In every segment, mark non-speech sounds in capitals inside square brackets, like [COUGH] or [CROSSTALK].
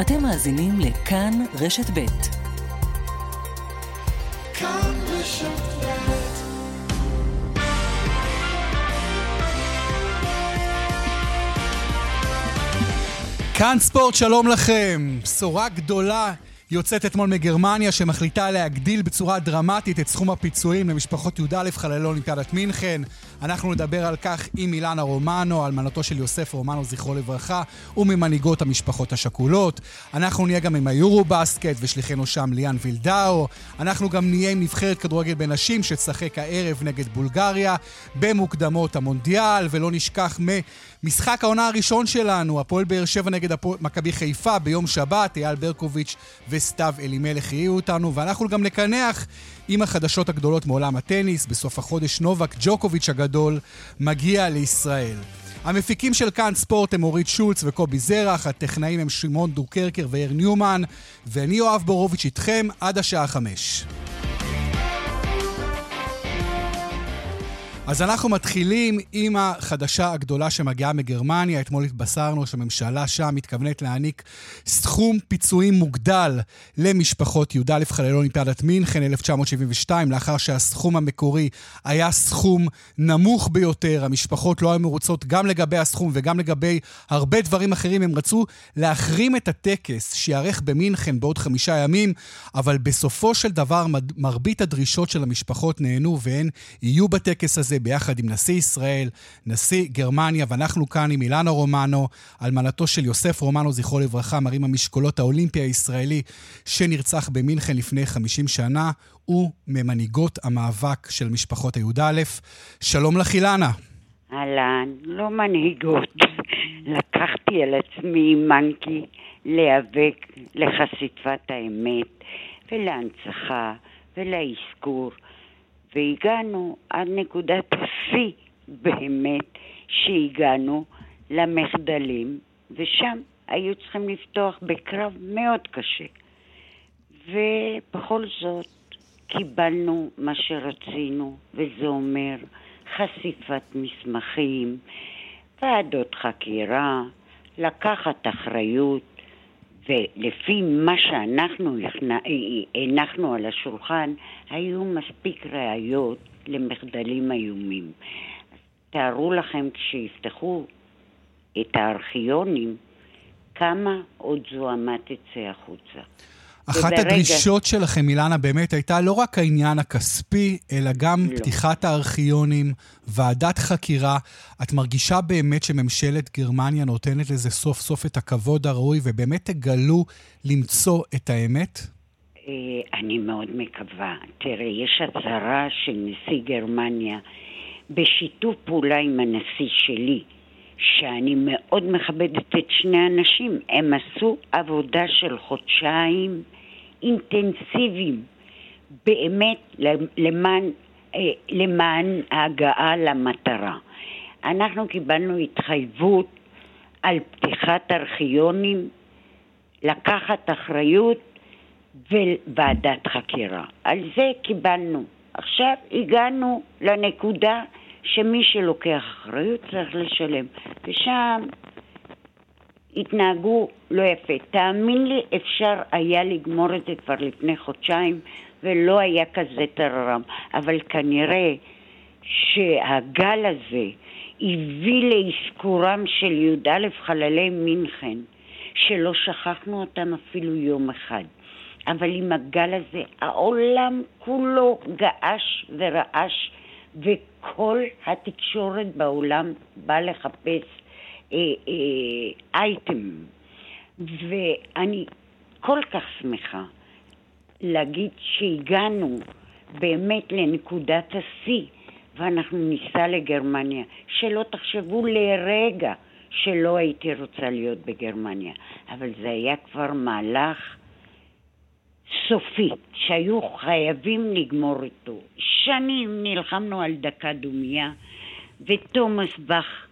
אתם מאזינים לכאן רשת ב'. כאן רשת כאן ספורט, שלום לכם. בשורה גדולה יוצאת אתמול מגרמניה שמחליטה להגדיל בצורה דרמטית את סכום הפיצויים למשפחות י"א חללי אולימפיאדת מינכן. אנחנו נדבר על כך עם אילנה רומנו, אלמנתו של יוסף רומנו, זכרו לברכה, וממנהיגות המשפחות השכולות. אנחנו נהיה גם עם היורו בסקט ושליחנו שם ליאן וילדאו. אנחנו גם נהיה עם נבחרת כדורגל בנשים שתשחק הערב נגד בולגריה במוקדמות המונדיאל, ולא נשכח מ... משחק העונה הראשון שלנו, הפועל באר שבע נגד מכבי חיפה ביום שבת, אייל ברקוביץ' וסתיו אלימלך יהיו אותנו, ואנחנו גם נקנח עם החדשות הגדולות מעולם הטניס. בסוף החודש נובק ג'וקוביץ' הגדול מגיע לישראל. המפיקים של כאן ספורט הם אורית שולץ וקובי זרח, הטכנאים הם שמעון דוקרקר ויאיר ניומן, ואני יואב בורוביץ' איתכם עד השעה חמש. אז אנחנו מתחילים עם החדשה הגדולה שמגיעה מגרמניה. אתמול התבשרנו שהממשלה שם מתכוונת להעניק סכום פיצויים מוגדל למשפחות י"א חללי אולימפיאדת מינכן 1972, לאחר שהסכום המקורי היה סכום נמוך ביותר. המשפחות לא היו מרוצות גם לגבי הסכום וגם לגבי הרבה דברים אחרים. הם רצו להחרים את הטקס שיארך במינכן בעוד חמישה ימים, אבל בסופו של דבר מרבית הדרישות של המשפחות נהנו והן יהיו בטקס הזה. הזה ביחד עם נשיא ישראל, נשיא גרמניה, ואנחנו כאן עם אילנה רומנו, אלמנתו של יוסף רומנו, זכרו לברכה, מרים המשקולות האולימפי הישראלי, שנרצח במינכן לפני 50 שנה, וממנהיגות המאבק של משפחות הי"א. שלום לך, אילנה. אהלן, לא מנהיגות. לקחתי על עצמי מנקי להיאבק לחשיפת האמת ולהנצחה ולאזכור והגענו עד נקודת השיא באמת שהגענו למחדלים, ושם היו צריכים לפתוח בקרב מאוד קשה. ובכל זאת קיבלנו מה שרצינו, וזה אומר חשיפת מסמכים, ועדות חקירה, לקחת אחריות, ולפי מה שאנחנו הנחנו על השולחן, היו מספיק ראיות למחדלים איומים. תארו לכם כשיפתחו את הארכיונים, כמה עוד זוהמה תצא החוצה. אחת וברגע... הדרישות שלכם, אילנה, באמת הייתה לא רק העניין הכספי, אלא גם לא. פתיחת הארכיונים, ועדת חקירה. את מרגישה באמת שממשלת גרמניה נותנת לזה סוף סוף את הכבוד הראוי, ובאמת תגלו למצוא את האמת? אה, אני מאוד מקווה. תראה, יש הצהרה של נשיא גרמניה בשיתוף פעולה עם הנשיא שלי, שאני מאוד מכבדת את שני האנשים. הם עשו עבודה של חודשיים אינטנסיביים, באמת למען, אה, למען ההגעה למטרה. אנחנו קיבלנו התחייבות על פתיחת ארכיונים, לקחת אחריות וועדת חקירה. על זה קיבלנו. עכשיו הגענו לנקודה שמי שלוקח אחריות צריך לשלם. ושם התנהגו לא יפה. תאמין לי, אפשר היה לגמור את זה כבר לפני חודשיים ולא היה כזה טררם. אבל כנראה שהגל הזה הביא לאזכורם של י"א חללי מינכן, שלא שכחנו אותם אפילו יום אחד. אבל עם הגל הזה העולם כולו געש ורעש וכל התקשורת בעולם באה לחפש אה, אה, אייטם. ואני כל כך שמחה להגיד שהגענו באמת לנקודת השיא ואנחנו ניסע לגרמניה. שלא תחשבו לרגע שלא הייתי רוצה להיות בגרמניה, אבל זה היה כבר מהלך סופי, שהיו חייבים לגמור איתו. שנים נלחמנו על דקה דומייה, ותומאס באך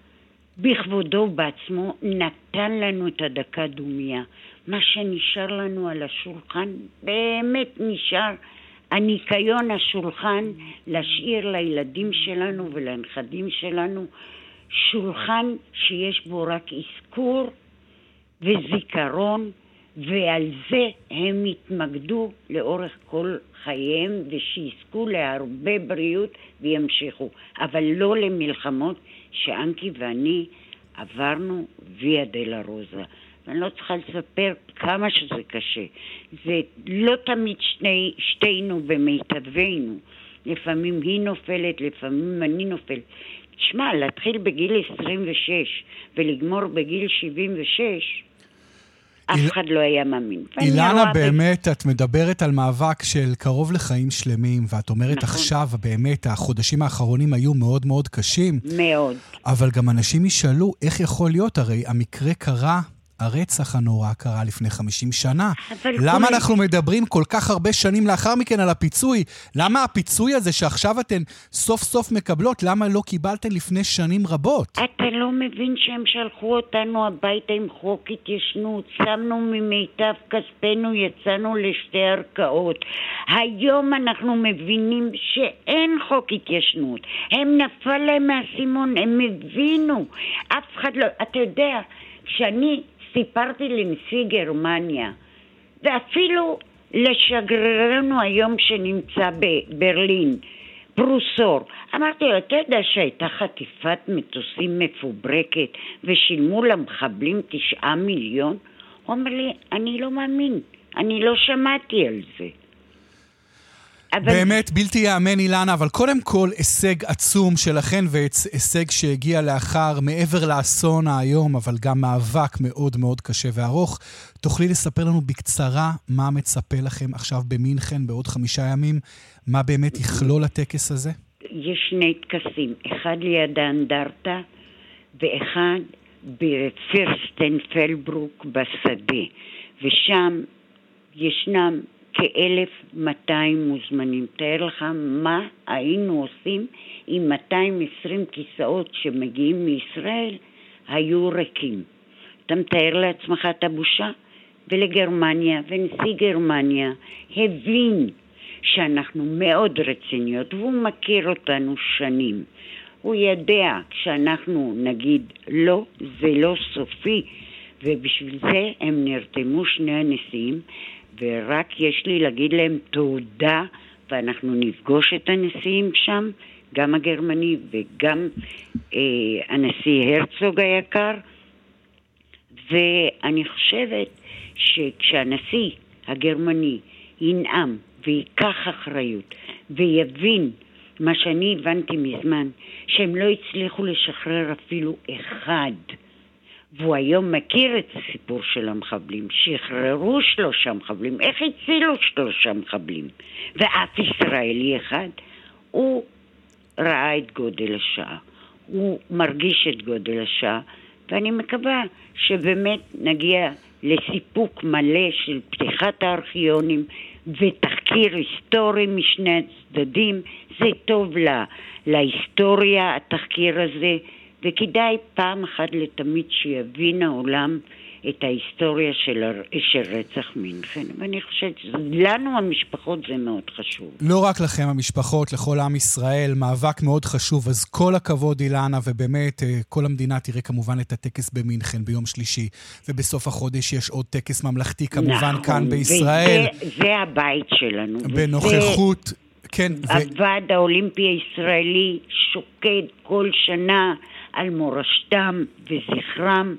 בכבודו בעצמו נתן לנו את הדקה דומייה. מה שנשאר לנו על השולחן באמת נשאר הניקיון השולחן להשאיר לילדים שלנו ולנכדים שלנו שולחן שיש בו רק אזכור וזיכרון ועל זה הם התמקדו לאורך כל חייהם, ושיזכו להרבה בריאות וימשיכו. אבל לא למלחמות שאנקי ואני עברנו ויה דלה רוזה. ואני לא צריכה לספר כמה שזה קשה. זה לא תמיד שני, שתינו במיטבנו. לפעמים היא נופלת, לפעמים אני נופלת. תשמע, להתחיל בגיל 26 ולגמור בגיל 76, אף איל... אחד לא היה מאמין. אילנה, באמת, ב... את מדברת על מאבק של קרוב לחיים שלמים, ואת אומרת נכון. עכשיו, באמת, החודשים האחרונים היו מאוד מאוד קשים. מאוד. אבל גם אנשים ישאלו, איך יכול להיות? הרי המקרה קרה הרצח הנורא קרה לפני 50 שנה. למה כל... אנחנו מדברים כל כך הרבה שנים לאחר מכן על הפיצוי? למה הפיצוי הזה שעכשיו אתן סוף סוף מקבלות, למה לא קיבלתן לפני שנים רבות? אתה לא מבין שהם שלחו אותנו הביתה עם חוק התיישנות, שמנו ממיטב כספנו, יצאנו לשתי ערכאות. היום אנחנו מבינים שאין חוק התיישנות. הם נפל להם מהסימון, הם הבינו. אף אחד לא... אתה יודע, כשאני סיפרתי לנשיא גרמניה, ואפילו לשגרירנו היום שנמצא בברלין, פרוסור. אמרתי לו, אתה יודע שהייתה חטיפת מטוסים מפוברקת ושילמו למחבלים תשעה מיליון? הוא אומר לי, אני לא מאמין, אני לא שמעתי על זה. אבל... באמת בלתי ייאמן, אילנה, אבל קודם כל הישג עצום שלכן, והישג שהגיע לאחר, מעבר לאסון היום, אבל גם מאבק מאוד מאוד קשה וארוך. תוכלי לספר לנו בקצרה מה מצפה לכם עכשיו במינכן בעוד חמישה ימים? מה באמת יכלול הטקס הזה? יש שני טקסים, אחד ליד האנדרטה ואחד בפירסטן פלברוק בשדה, ושם ישנם כ-1,200 מוזמנים. תאר לך מה היינו עושים אם 220 כיסאות שמגיעים מישראל היו ריקים. אתה מתאר לעצמך את הבושה? ולגרמניה, ונשיא גרמניה הבין שאנחנו מאוד רציניות, והוא מכיר אותנו שנים. הוא יודע, כשאנחנו נגיד לא, זה לא סופי, ובשביל זה הם נרתמו שני הנשיאים, ורק יש לי להגיד להם תודה, ואנחנו נפגוש את הנשיאים שם, גם הגרמני וגם אה, הנשיא הרצוג היקר, ואני חושבת שכשהנשיא הגרמני ינאם וייקח אחריות ויבין מה שאני הבנתי מזמן, שהם לא הצליחו לשחרר אפילו אחד והוא היום מכיר את הסיפור של המחבלים. שחררו שלושה מחבלים. איך הצילו שלושה מחבלים? ואף ישראלי אחד. הוא ראה את גודל השעה. הוא מרגיש את גודל השעה, ואני מקווה שבאמת נגיע לסיפוק מלא של פתיחת הארכיונים ותחקיר היסטורי משני הצדדים. זה טוב לה, להיסטוריה, התחקיר הזה. וכדאי פעם אחת לתמיד שיבין העולם את ההיסטוריה של, הר... של רצח מינכן, ואני חושבת שלנו המשפחות זה מאוד חשוב. לא רק לכם המשפחות, לכל עם ישראל, מאבק מאוד חשוב, אז כל הכבוד אילנה, ובאמת אה, כל המדינה תראה כמובן את הטקס במינכן ביום שלישי, ובסוף החודש יש עוד טקס ממלכתי כמובן נכון, כאן בישראל. וזה הבית שלנו. בנוכחות... וזה... כן. הוועד ו... האולימפי הישראלי שוקד כל שנה על מורשתם וזכרם,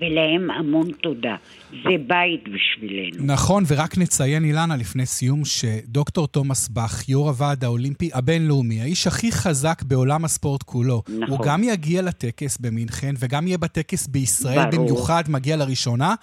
ולהם המון תודה. זה בית בשבילנו. נכון, ורק נציין, אילנה, לפני סיום, שדוקטור תומאס באך, יו"ר הוועד האולימפי הבינלאומי, האיש הכי חזק בעולם הספורט כולו, נכון. הוא גם יגיע לטקס במינכן, וגם יהיה בטקס בישראל ברור. במיוחד, מגיע לראשונה,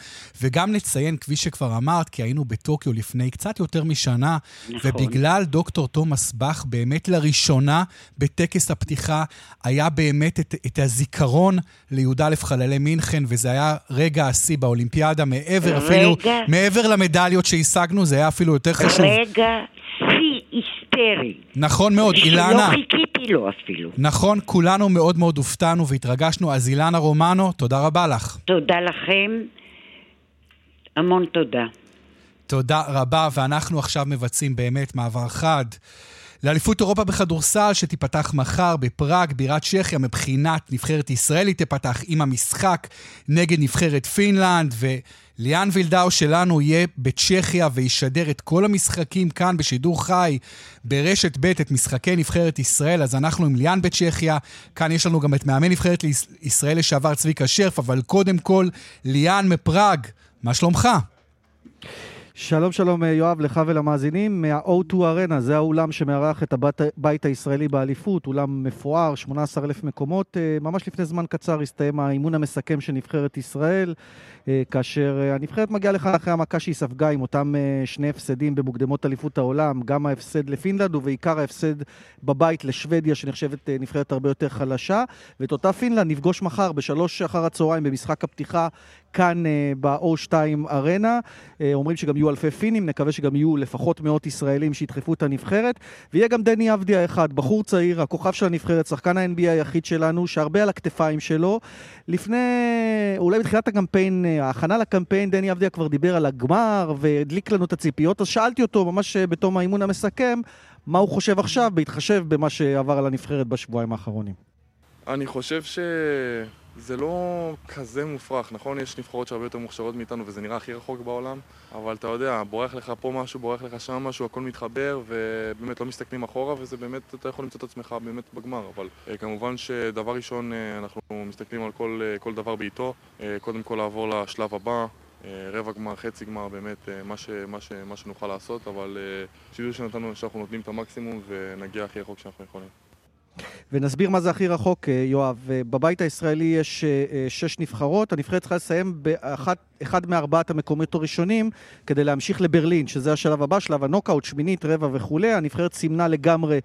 וגם נציין, כפי שכבר אמרת, כי היינו בטוקיו לפני קצת יותר משנה, נכון. ובגלל דוקטור תומאס באך, באמת לראשונה בטקס הפתיחה, היה באמת את, את הזיכרון לי"א חללי מינכן, וזה היה רגע השיא באולימפיאדה. מעבר אפילו, מעבר למדליות שהשגנו, זה היה אפילו יותר חשוב. רגע שיא היסטרי. נכון מאוד, אילנה. שלא חיכיתי לו אפילו. נכון, כולנו מאוד מאוד הופתענו והתרגשנו. אז אילנה רומנו, תודה רבה לך. תודה לכם. המון תודה. תודה רבה, ואנחנו עכשיו מבצעים באמת מעבר חד. לאליפות אירופה בכדורסל שתיפתח מחר בפראג, בירת צ'כיה, מבחינת נבחרת ישראל היא תיפתח עם המשחק נגד נבחרת פינלנד, ליאן וילדאו שלנו יהיה בצ'כיה וישדר את כל המשחקים כאן בשידור חי ברשת ב' את משחקי נבחרת ישראל, אז אנחנו עם ליאן בצ'כיה. כאן יש לנו גם את מאמן נבחרת ישראל לשעבר צביקה שרף, אבל קודם כל, ליאן מפראג, מה שלומך? שלום שלום אה, יואב, לך ולמאזינים. מה-O2 ארנה, זה האולם שמארח את הבית הישראלי באליפות, אולם מפואר, 18,000 מקומות. אה, ממש לפני זמן קצר הסתיים האימון המסכם של נבחרת ישראל, אה, כאשר הנבחרת מגיעה לכאן אחרי המכה שהיא ספגה עם אותם שני הפסדים במוקדמות אליפות העולם, גם ההפסד לפינלנד ובעיקר ההפסד בבית לשוודיה, שנחשבת נבחרת הרבה יותר חלשה. ואת אותה פינלנד נפגוש מחר בשלוש אחר הצהריים במשחק הפתיחה כאן ב-O2 ארנה. אומרים שגם יהיו אלפי פינים, נקווה שגם יהיו לפחות מאות ישראלים שידחפו את הנבחרת. ויהיה גם דני אבדיה אחד, בחור צעיר, הכוכב של הנבחרת, שחקן ה-NBA היחיד שלנו, שהרבה על הכתפיים שלו. לפני, אולי בתחילת הקמפיין, ההכנה לקמפיין, דני אבדיה כבר דיבר על הגמר והדליק לנו את הציפיות, אז שאלתי אותו ממש בתום האימון המסכם, מה הוא חושב עכשיו, בהתחשב במה שעבר על הנבחרת בשבועיים האחרונים. אני חושב ש... זה לא כזה מופרך, נכון? יש נבחרות שהרבה יותר מוכשרות מאיתנו וזה נראה הכי רחוק בעולם, אבל אתה יודע, בורח לך פה משהו, בורח לך שם משהו, הכל מתחבר ובאמת לא מסתכלים אחורה וזה באמת, אתה יכול למצוא את עצמך באמת בגמר, אבל אה, כמובן שדבר ראשון, אה, אנחנו מסתכלים על כל, אה, כל דבר בעיתו, קודם כל לעבור לשלב הבא, רבע גמר, חצי גמר, באמת מה, ש, מה, ש, מה שנוכל לעשות, אבל שידעו שאנחנו נותנים את המקסימום ונגיע הכי רחוק שאנחנו יכולים. ונסביר מה זה הכי רחוק, אה, יואב. אה, בבית הישראלי יש אה, שש נבחרות, הנבחרת צריכה לסיים באחד מארבעת המקומות הראשונים כדי להמשיך לברלין, שזה השלב הבא, שלב הנוקאוט, שמינית, רבע וכולי. הנבחרת סימנה לגמרי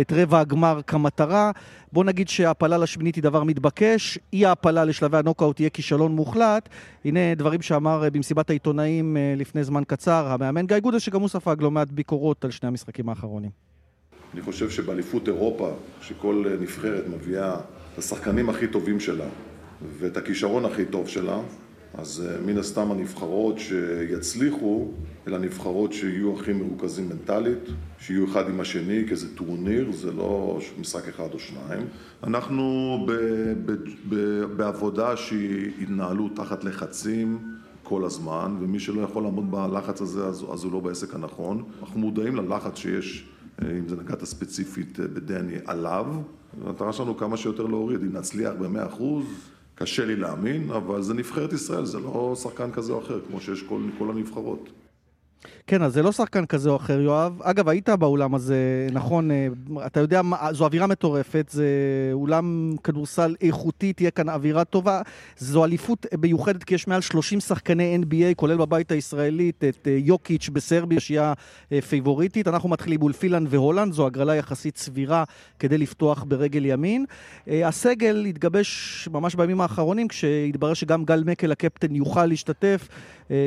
את רבע הגמר כמטרה. בוא נגיד שההעפלה לשמינית היא דבר מתבקש, אי ההעפלה לשלבי הנוקאוט יהיה כישלון מוחלט. הנה דברים שאמר במסיבת העיתונאים לפני זמן קצר המאמן גיא גודס, שגם הוא ספג לא מעט ביקורות על שני המשחקים האחרונים. אני חושב שבאליפות אירופה, שכל נבחרת מביאה את השחקנים הכי טובים שלה ואת הכישרון הכי טוב שלה, אז אה, מן הסתם הנבחרות שיצליחו, אלה הנבחרות שיהיו הכי מרוכזים מנטלית, שיהיו אחד עם השני, כי זה טורניר, זה לא משחק אחד או שניים. אנחנו ב, ב, ב, בעבודה שהיא התנהלות תחת לחצים כל הזמן, ומי שלא יכול לעמוד בלחץ הזה, אז, אז הוא לא בעסק הנכון. אנחנו מודעים ללחץ שיש אם זה נגעת ספציפית אה, בדני עליו, המטרה שלנו כמה שיותר להוריד, אם נצליח במאה אחוז, קשה לי להאמין, אבל זה נבחרת ישראל, זה לא שחקן כזה או אחר, כמו שיש כל, כל הנבחרות. כן, אז זה לא שחקן כזה או אחר, יואב. אגב, היית באולם הזה, נכון, אה, אתה יודע, זו אווירה מטורפת, זה אולם כדורסל איכותי, תהיה כאן אווירה טובה. זו אליפות מיוחדת, כי יש מעל 30 שחקני NBA, כולל בבית הישראלית, את אה, יוקיץ' בסרביה, שהיא הפייבוריטית. אנחנו מתחילים מול פינלנד והולנד, זו הגרלה יחסית סבירה כדי לפתוח ברגל ימין. אה, הסגל התגבש ממש בימים האחרונים, כשהתברר שגם גל מקל, הקפטן, יוכל להשתתף,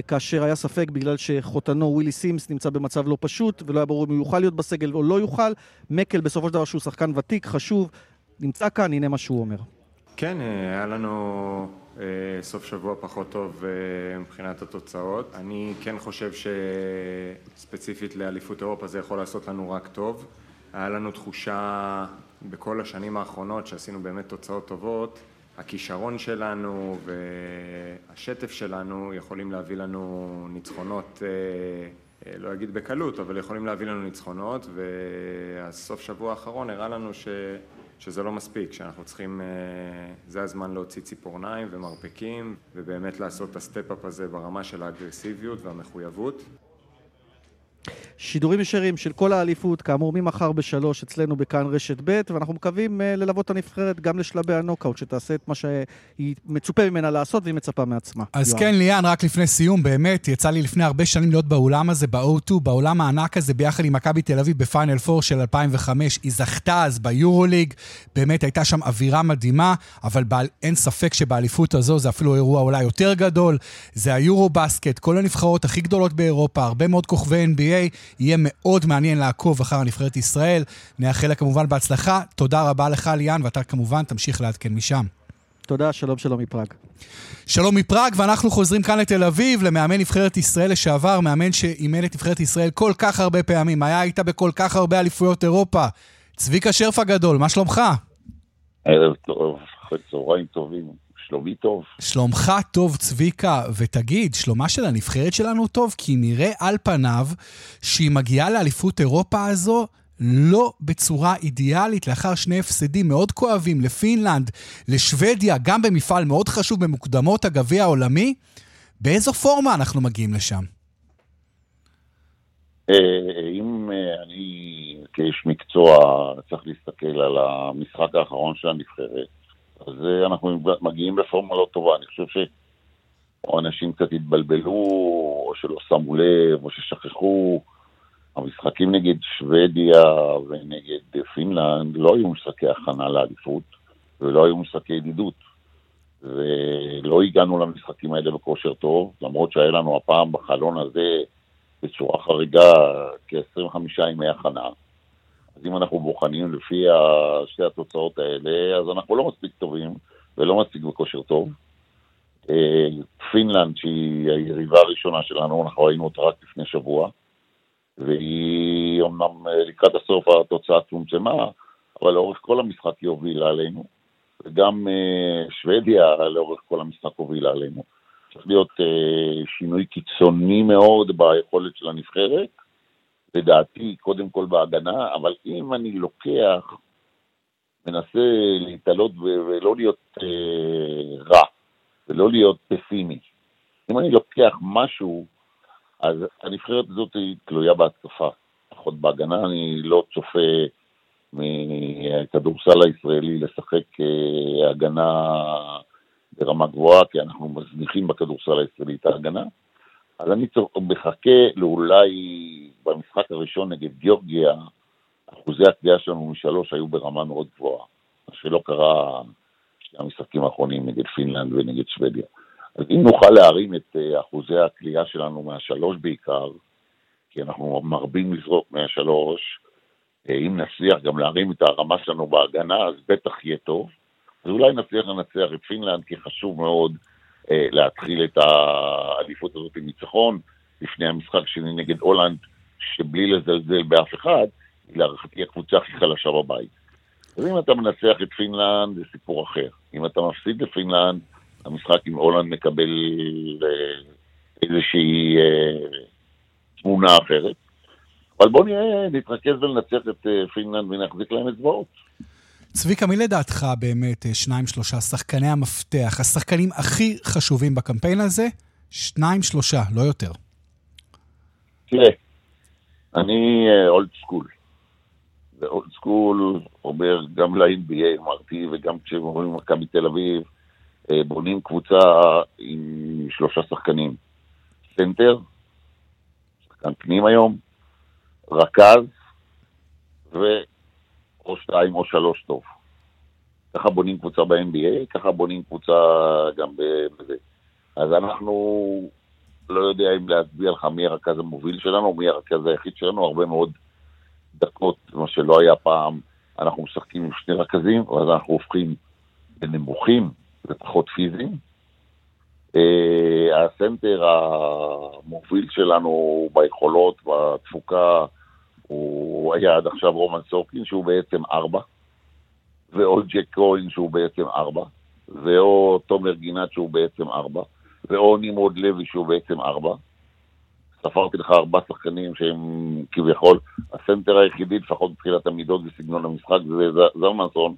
כאשר היה ספק בגלל שחותנו ווילי סימס נמצא במצב לא פשוט, ולא היה ברור אם הוא יוכל להיות בסגל או לא יוכל. מקל בסופו של דבר שהוא שחקן ותיק, חשוב, נמצא כאן, הנה מה שהוא אומר. כן, אה, היה לנו אה, סוף שבוע פחות טוב אה, מבחינת התוצאות. אני כן חושב שספציפית לאליפות אירופה זה יכול לעשות לנו רק טוב. היה לנו תחושה בכל השנים האחרונות שעשינו באמת תוצאות טובות, הכישרון שלנו והשטף שלנו יכולים להביא לנו ניצחונות, אה, אה, לא אגיד בקלות, אבל יכולים להביא לנו ניצחונות, והסוף שבוע האחרון הראה לנו ש... שזה לא מספיק, שאנחנו צריכים, אה, זה הזמן להוציא ציפורניים ומרפקים ובאמת לעשות את ה step-up הזה ברמה של האגרסיביות והמחויבות. שידורים ישרים של כל האליפות, כאמור ממחר בשלוש אצלנו בכאן רשת ב', ואנחנו מקווים uh, ללוות את הנבחרת גם לשלבי הנוקאוט, שתעשה את מה שהיא מצופה ממנה לעשות והיא מצפה מעצמה. אז יואב. כן, ליאן, רק לפני סיום, באמת, יצא לי לפני הרבה שנים להיות באולם הזה, ב-O2, באולם הענק הזה, ביחד עם מכבי תל אביב בפיינל 4 של 2005. היא זכתה אז ביורוליג, באמת הייתה שם אווירה מדהימה, אבל בעל, אין ספק שבאליפות הזו זה אפילו אירוע אולי יותר גדול. זה היורו בסקט, כל הנבחרות הכי גדולות באירופה, הרבה מאוד כוכבי NBA. יהיה מאוד מעניין לעקוב אחר נבחרת ישראל. נאחל לה כמובן בהצלחה. תודה רבה לך, ליאן, ואתה כמובן תמשיך לעדכן משם. תודה, שלום שלום מפראג. שלום מפראג, ואנחנו חוזרים כאן לתל אביב, למאמן נבחרת ישראל לשעבר, מאמן שאימן את נבחרת ישראל כל כך הרבה פעמים, היה איתה בכל כך הרבה אליפויות אירופה. צביקה שרף הגדול, מה שלומך? ערב טוב, אחרי צהריים טובים, שלומי טוב. שלומך טוב, צביקה, ותגיד, שלומה של הנבחרת שלנו טוב? כי נראה על פניו שהיא מגיעה לאליפות אירופה הזו לא בצורה אידיאלית, לאחר שני הפסדים מאוד כואבים לפינלנד, לשוודיה, גם במפעל מאוד חשוב במוקדמות הגביע העולמי. באיזו פורמה אנחנו מגיעים לשם? אה, אם אה, אני כאיש מקצוע צריך להסתכל על המשחק האחרון של הנבחרת, אז אה, אנחנו מגיעים לפורמה לא טובה. אני חושב שאו אנשים קצת התבלבלו, או שלא שמו לב, או ששכחו. המשחקים נגד שוודיה ונגד פינלנד לא היו משחקי הכנה לאליפות, ולא היו משחקי ידידות. ולא הגענו למשחקים האלה בכושר טוב, למרות שהיה לנו הפעם בחלון הזה בצורה חריגה כ-25 ימי הכנה. אז אם אנחנו בוחנים לפי שתי התוצאות האלה, אז אנחנו לא מספיק טובים ולא מספיק בכושר טוב. אה, פינלנד, שהיא היריבה הראשונה שלנו, אנחנו ראינו אותה רק לפני שבוע, והיא אמנם אה, לקראת הסוף התוצאה צומצמה, אבל לאורך כל המשחק היא הובילה עלינו, וגם אה, שוודיה לאורך כל המשחק הובילה עלינו. צריך להיות שינוי קיצוני מאוד ביכולת של הנבחרת, לדעתי, קודם כל בהגנה, אבל אם אני לוקח, מנסה להתעלות ולא להיות אה, רע, ולא להיות פסימי, אם אני לוקח משהו, אז הנבחרת הזאת היא תלויה בהתקפה, פחות בהגנה, אני לא צופה מכדורסל הישראלי לשחק אה, הגנה ברמה גבוהה, כי אנחנו מזניחים בכדורסל הישראלי את ההגנה. אז אני מחכה לאולי במשחק הראשון נגד גיאורגיה, אחוזי הקביעה שלנו משלוש היו ברמה מאוד גבוהה, מה שלא קרה שני המשחקים האחרונים נגד פינלנד ונגד שוודיה. אז אם נוכל להרים את אה, אחוזי הקליעה שלנו מהשלוש בעיקר, כי אנחנו מרבים לזרוק מהשלוש, אה, אם נצליח גם להרים את הרמה שלנו בהגנה, אז בטח יהיה טוב. אז אולי נצליח לנצח את פינלנד, כי חשוב מאוד להתחיל את האליפות הזאת עם ניצחון, לפני המשחק שני נגד הולנד, שבלי לזלזל באף אחד, היא להערכתי הקבוצה הכי חלשה בבית. אז אם אתה מנצח את פינלנד, זה סיפור אחר. אם אתה מפסיד לפינלנד, המשחק עם הולנד מקבל אה, איזושהי אה, תמונה אחרת. אבל בוא נראה, נתרכז וננצח את אה, פינלנד ונחזיק להם אצבעות. צביקה, מי לדעתך באמת אה, שניים, שלושה שחקני המפתח, השחקנים הכי חשובים בקמפיין הזה? שניים, שלושה, לא יותר. תראה, אני old school. ו old school אומר גם ל-NBA, אמרתי, וגם כשהם אומרים מכבי תל אביב, אה, בונים קבוצה עם שלושה שחקנים. סנטר, שחקן פנים היום, רכז, ו... או שתיים או שלוש טוב. ככה בונים קבוצה ב-NBA, ככה בונים קבוצה גם בזה. אז אנחנו, לא יודע אם להצביע לך מי הרכז המוביל שלנו, מי הרכז היחיד שלנו, הרבה מאוד דקות, מה שלא היה פעם, אנחנו משחקים עם שני רכזים, ואז אנחנו הופכים לנמוכים ופחות פיזיים. Uh, הסנטר המוביל שלנו ביכולות, בתפוקה, הוא היה עד עכשיו רומן סורקין, שהוא בעצם ארבע, ואו ג'ק כהן, שהוא בעצם ארבע, ואו תומר גינת, שהוא בעצם ארבע, ואו נמרוד לוי, שהוא בעצם ארבע. ספרתי לך ארבעה שחקנים שהם כביכול הסנטר היחידי, לפחות מבחינת המידות וסגנון המשחק, זה זרמנסון,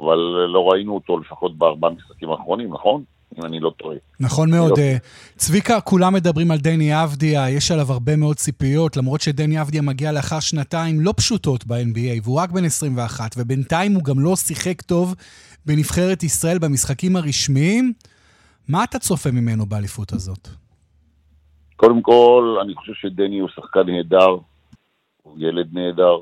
אבל לא ראינו אותו לפחות בארבעה משחקים האחרונים, נכון? אם אני לא טועה. נכון מאוד. אה, צביקה, כולם מדברים על דני אבדיה, יש עליו הרבה מאוד ציפיות, למרות שדני אבדיה מגיע לאחר שנתיים לא פשוטות ב-NBA, והוא רק בן 21, ובינתיים הוא גם לא שיחק טוב בנבחרת ישראל במשחקים הרשמיים. מה אתה צופה ממנו באליפות הזאת? קודם כל, אני חושב שדני הוא שחקן נהדר, הוא ילד נהדר,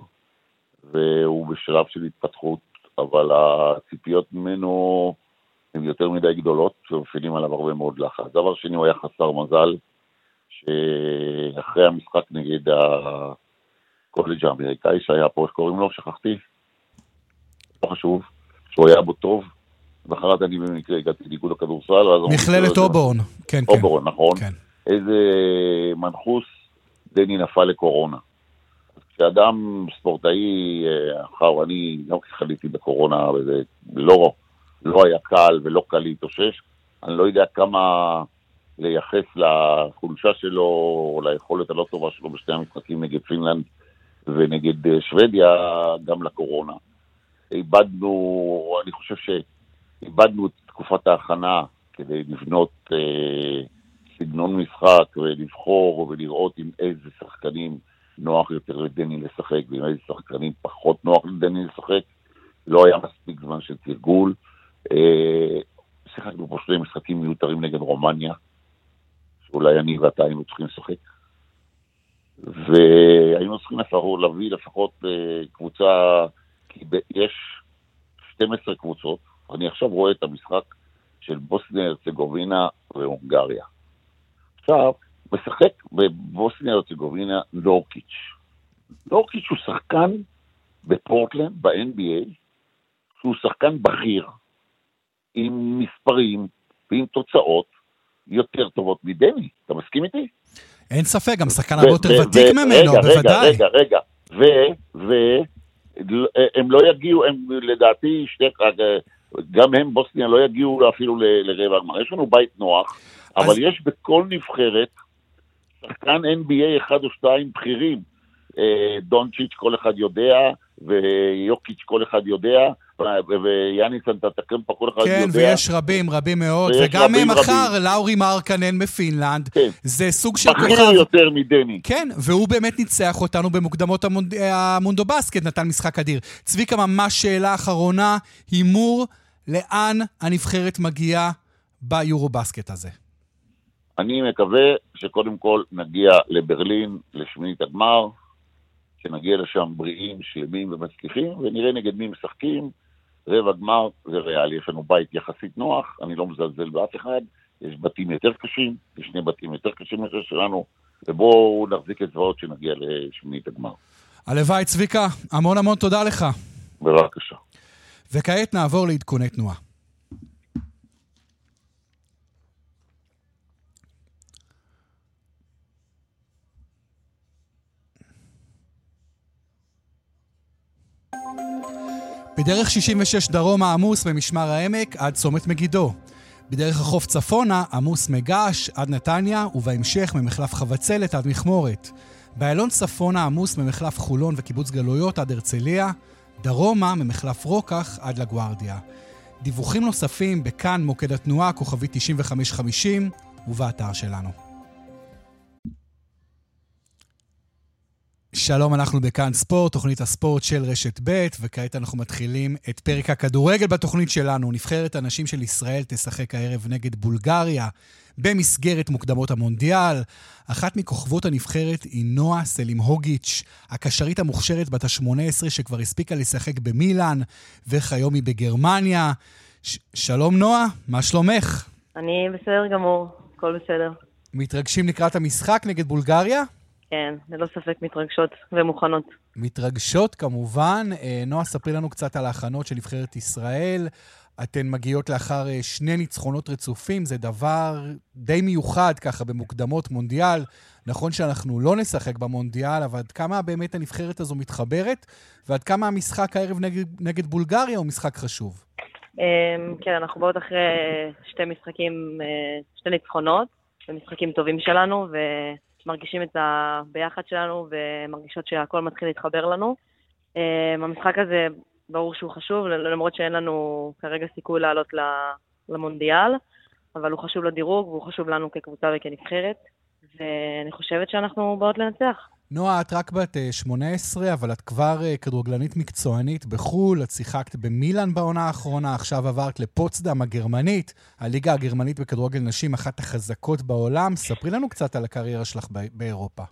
והוא בשלב של התפתחות, אבל הציפיות ממנו... הן יותר מדי גדולות ומפעילים עליו הרבה מאוד לחץ. דבר שני, הוא היה חסר מזל, שאחרי המשחק נגד הקולג' האמריקאי שהיה פה, איך קוראים לו? שכחתי. לא חשוב, שהוא היה בו טוב. למחרת אני במקרה הגעתי לאיגוד הכדורסל. מכללת אובורן, כן, כן. אובורן, נכון. כן. איזה מנחוס, דני נפל לקורונה. כשאדם ספורטאי, אחר אני גם חליתי בקורונה, וזה לא לא היה קל ולא קל להתאושש. אני לא יודע כמה לייחס לחולשה שלו או ליכולת הלא טובה שלו בשני המשחקים נגד פינלנד ונגד אה, שוודיה, גם לקורונה. איבדנו, אני חושב שאיבדנו את תקופת ההכנה כדי לבנות אה, סגנון משחק ולבחור ולראות עם איזה שחקנים נוח יותר לדני לשחק ועם איזה שחקנים פחות נוח לדני לשחק. לא היה מספיק זמן של תרגול. אה, שיחקנו פה שני משחקים מיותרים נגד רומניה, שאולי אני ואתה היינו צריכים לשחק. והיינו צריכים לפחות להביא לפחות אה, קבוצה, כי יש 12 קבוצות, אני עכשיו רואה את המשחק של בוסניה, הרצגובינה והונגריה. עכשיו, משחק בבוסניה הרצגובינה נורקיץ'. נורקיץ' הוא שחקן בפורטלנד, ב-NBA, שהוא שחקן בכיר, עם מספרים ועם תוצאות יותר טובות מדני. אתה מסכים איתי? אין ספק, גם שחקן הרבה יותר ותיק ממנו, בוודאי. רגע, רגע, רגע. והם לא יגיעו, הם לדעתי, שתי, גם הם, בוסניה, לא יגיעו אפילו לרבע הגמר. יש לנו בית נוח, אבל יש בכל נבחרת שחקן NBA אחד או שתיים בכירים. אה, דונצ'יץ' כל אחד יודע, ויוקיץ' כל אחד יודע, ויאניס אנטטקמפה כל אחד כן, יודע. כן, ויש רבים, רבים מאוד, וגם מחר, לאורי מרקנן מפינלנד, כן. זה סוג של כוכב. בכיר יותר מדני. כן, והוא באמת ניצח אותנו במוקדמות המונד... המונדו בסקט, נתן משחק אדיר. צביקה, ממש שאלה אחרונה, הימור, לאן הנבחרת מגיעה ביורו בסקט הזה? אני מקווה שקודם כל נגיע לברלין, לשמינית הגמר, שנגיע לשם בריאים, שלמים ומצליחים, ונראה נגד מי משחקים. רבע גמר זה ריאלי, יש לנו בית יחסית נוח, אני לא מזלזל באף אחד, יש בתים יותר קשים, יש שני בתים יותר קשים מאשר שלנו, ובואו נחזיק את זוועות שנגיע לשמינית הגמר. הלוואי, צביקה, המון המון תודה לך. בבקשה. וכעת נעבור לעדכוני תנועה. בדרך 66 דרום העמוס ממשמר העמק עד צומת מגידו. בדרך החוף צפונה עמוס מגש עד נתניה, ובהמשך ממחלף חבצלת עד מכמורת. באיילון צפונה עמוס ממחלף חולון וקיבוץ גלויות עד הרצליה, דרומה ממחלף רוקח עד לגוארדיה. דיווחים נוספים בכאן מוקד התנועה, כוכבי 9550, ובאתר שלנו. שלום, אנחנו בכאן ספורט, תוכנית הספורט של רשת ב', וכעת אנחנו מתחילים את פרק הכדורגל בתוכנית שלנו. נבחרת הנשים של ישראל תשחק הערב נגד בולגריה במסגרת מוקדמות המונדיאל. אחת מכוכבות הנבחרת היא נועה סלימהוגיץ', הקשרית המוכשרת בת ה-18 שכבר הספיקה לשחק במילאן, וכיום היא בגרמניה. ש- שלום נועה, מה שלומך? אני בסדר גמור, הכל בסדר. מתרגשים לקראת המשחק נגד בולגריה? כן, ללא ספק מתרגשות ומוכנות. מתרגשות כמובן. אה, נועה, ספרי לנו קצת על ההכנות של נבחרת ישראל. אתן מגיעות לאחר אה, שני ניצחונות רצופים, זה דבר די מיוחד ככה במוקדמות מונדיאל. נכון שאנחנו לא נשחק במונדיאל, אבל עד כמה באמת הנבחרת הזו מתחברת, ועד כמה המשחק הערב נגד, נגד בולגריה הוא משחק חשוב. אמ, כן, אנחנו באות אחרי שתי משחקים, אה, שתי ניצחונות, ומשחקים טובים שלנו, ו... מרגישים את הביחד שלנו ומרגישות שהכל מתחיל להתחבר לנו. אמ, המשחק הזה, ברור שהוא חשוב, למרות שאין לנו כרגע סיכוי לעלות למונדיאל, אבל הוא חשוב לדירוג והוא חשוב לנו כקבוצה וכנבחרת, ואני חושבת שאנחנו באות לנצח. נועה, את רק בת 18, אה, אבל את כבר אה, כדורגלנית מקצוענית בחו"ל, את שיחקת במילאן בעונה האחרונה, עכשיו עברת לפוצדם הגרמנית, הליגה הגרמנית בכדורגל נשים, אחת החזקות בעולם. ספרי לנו קצת על הקריירה שלך באירופה.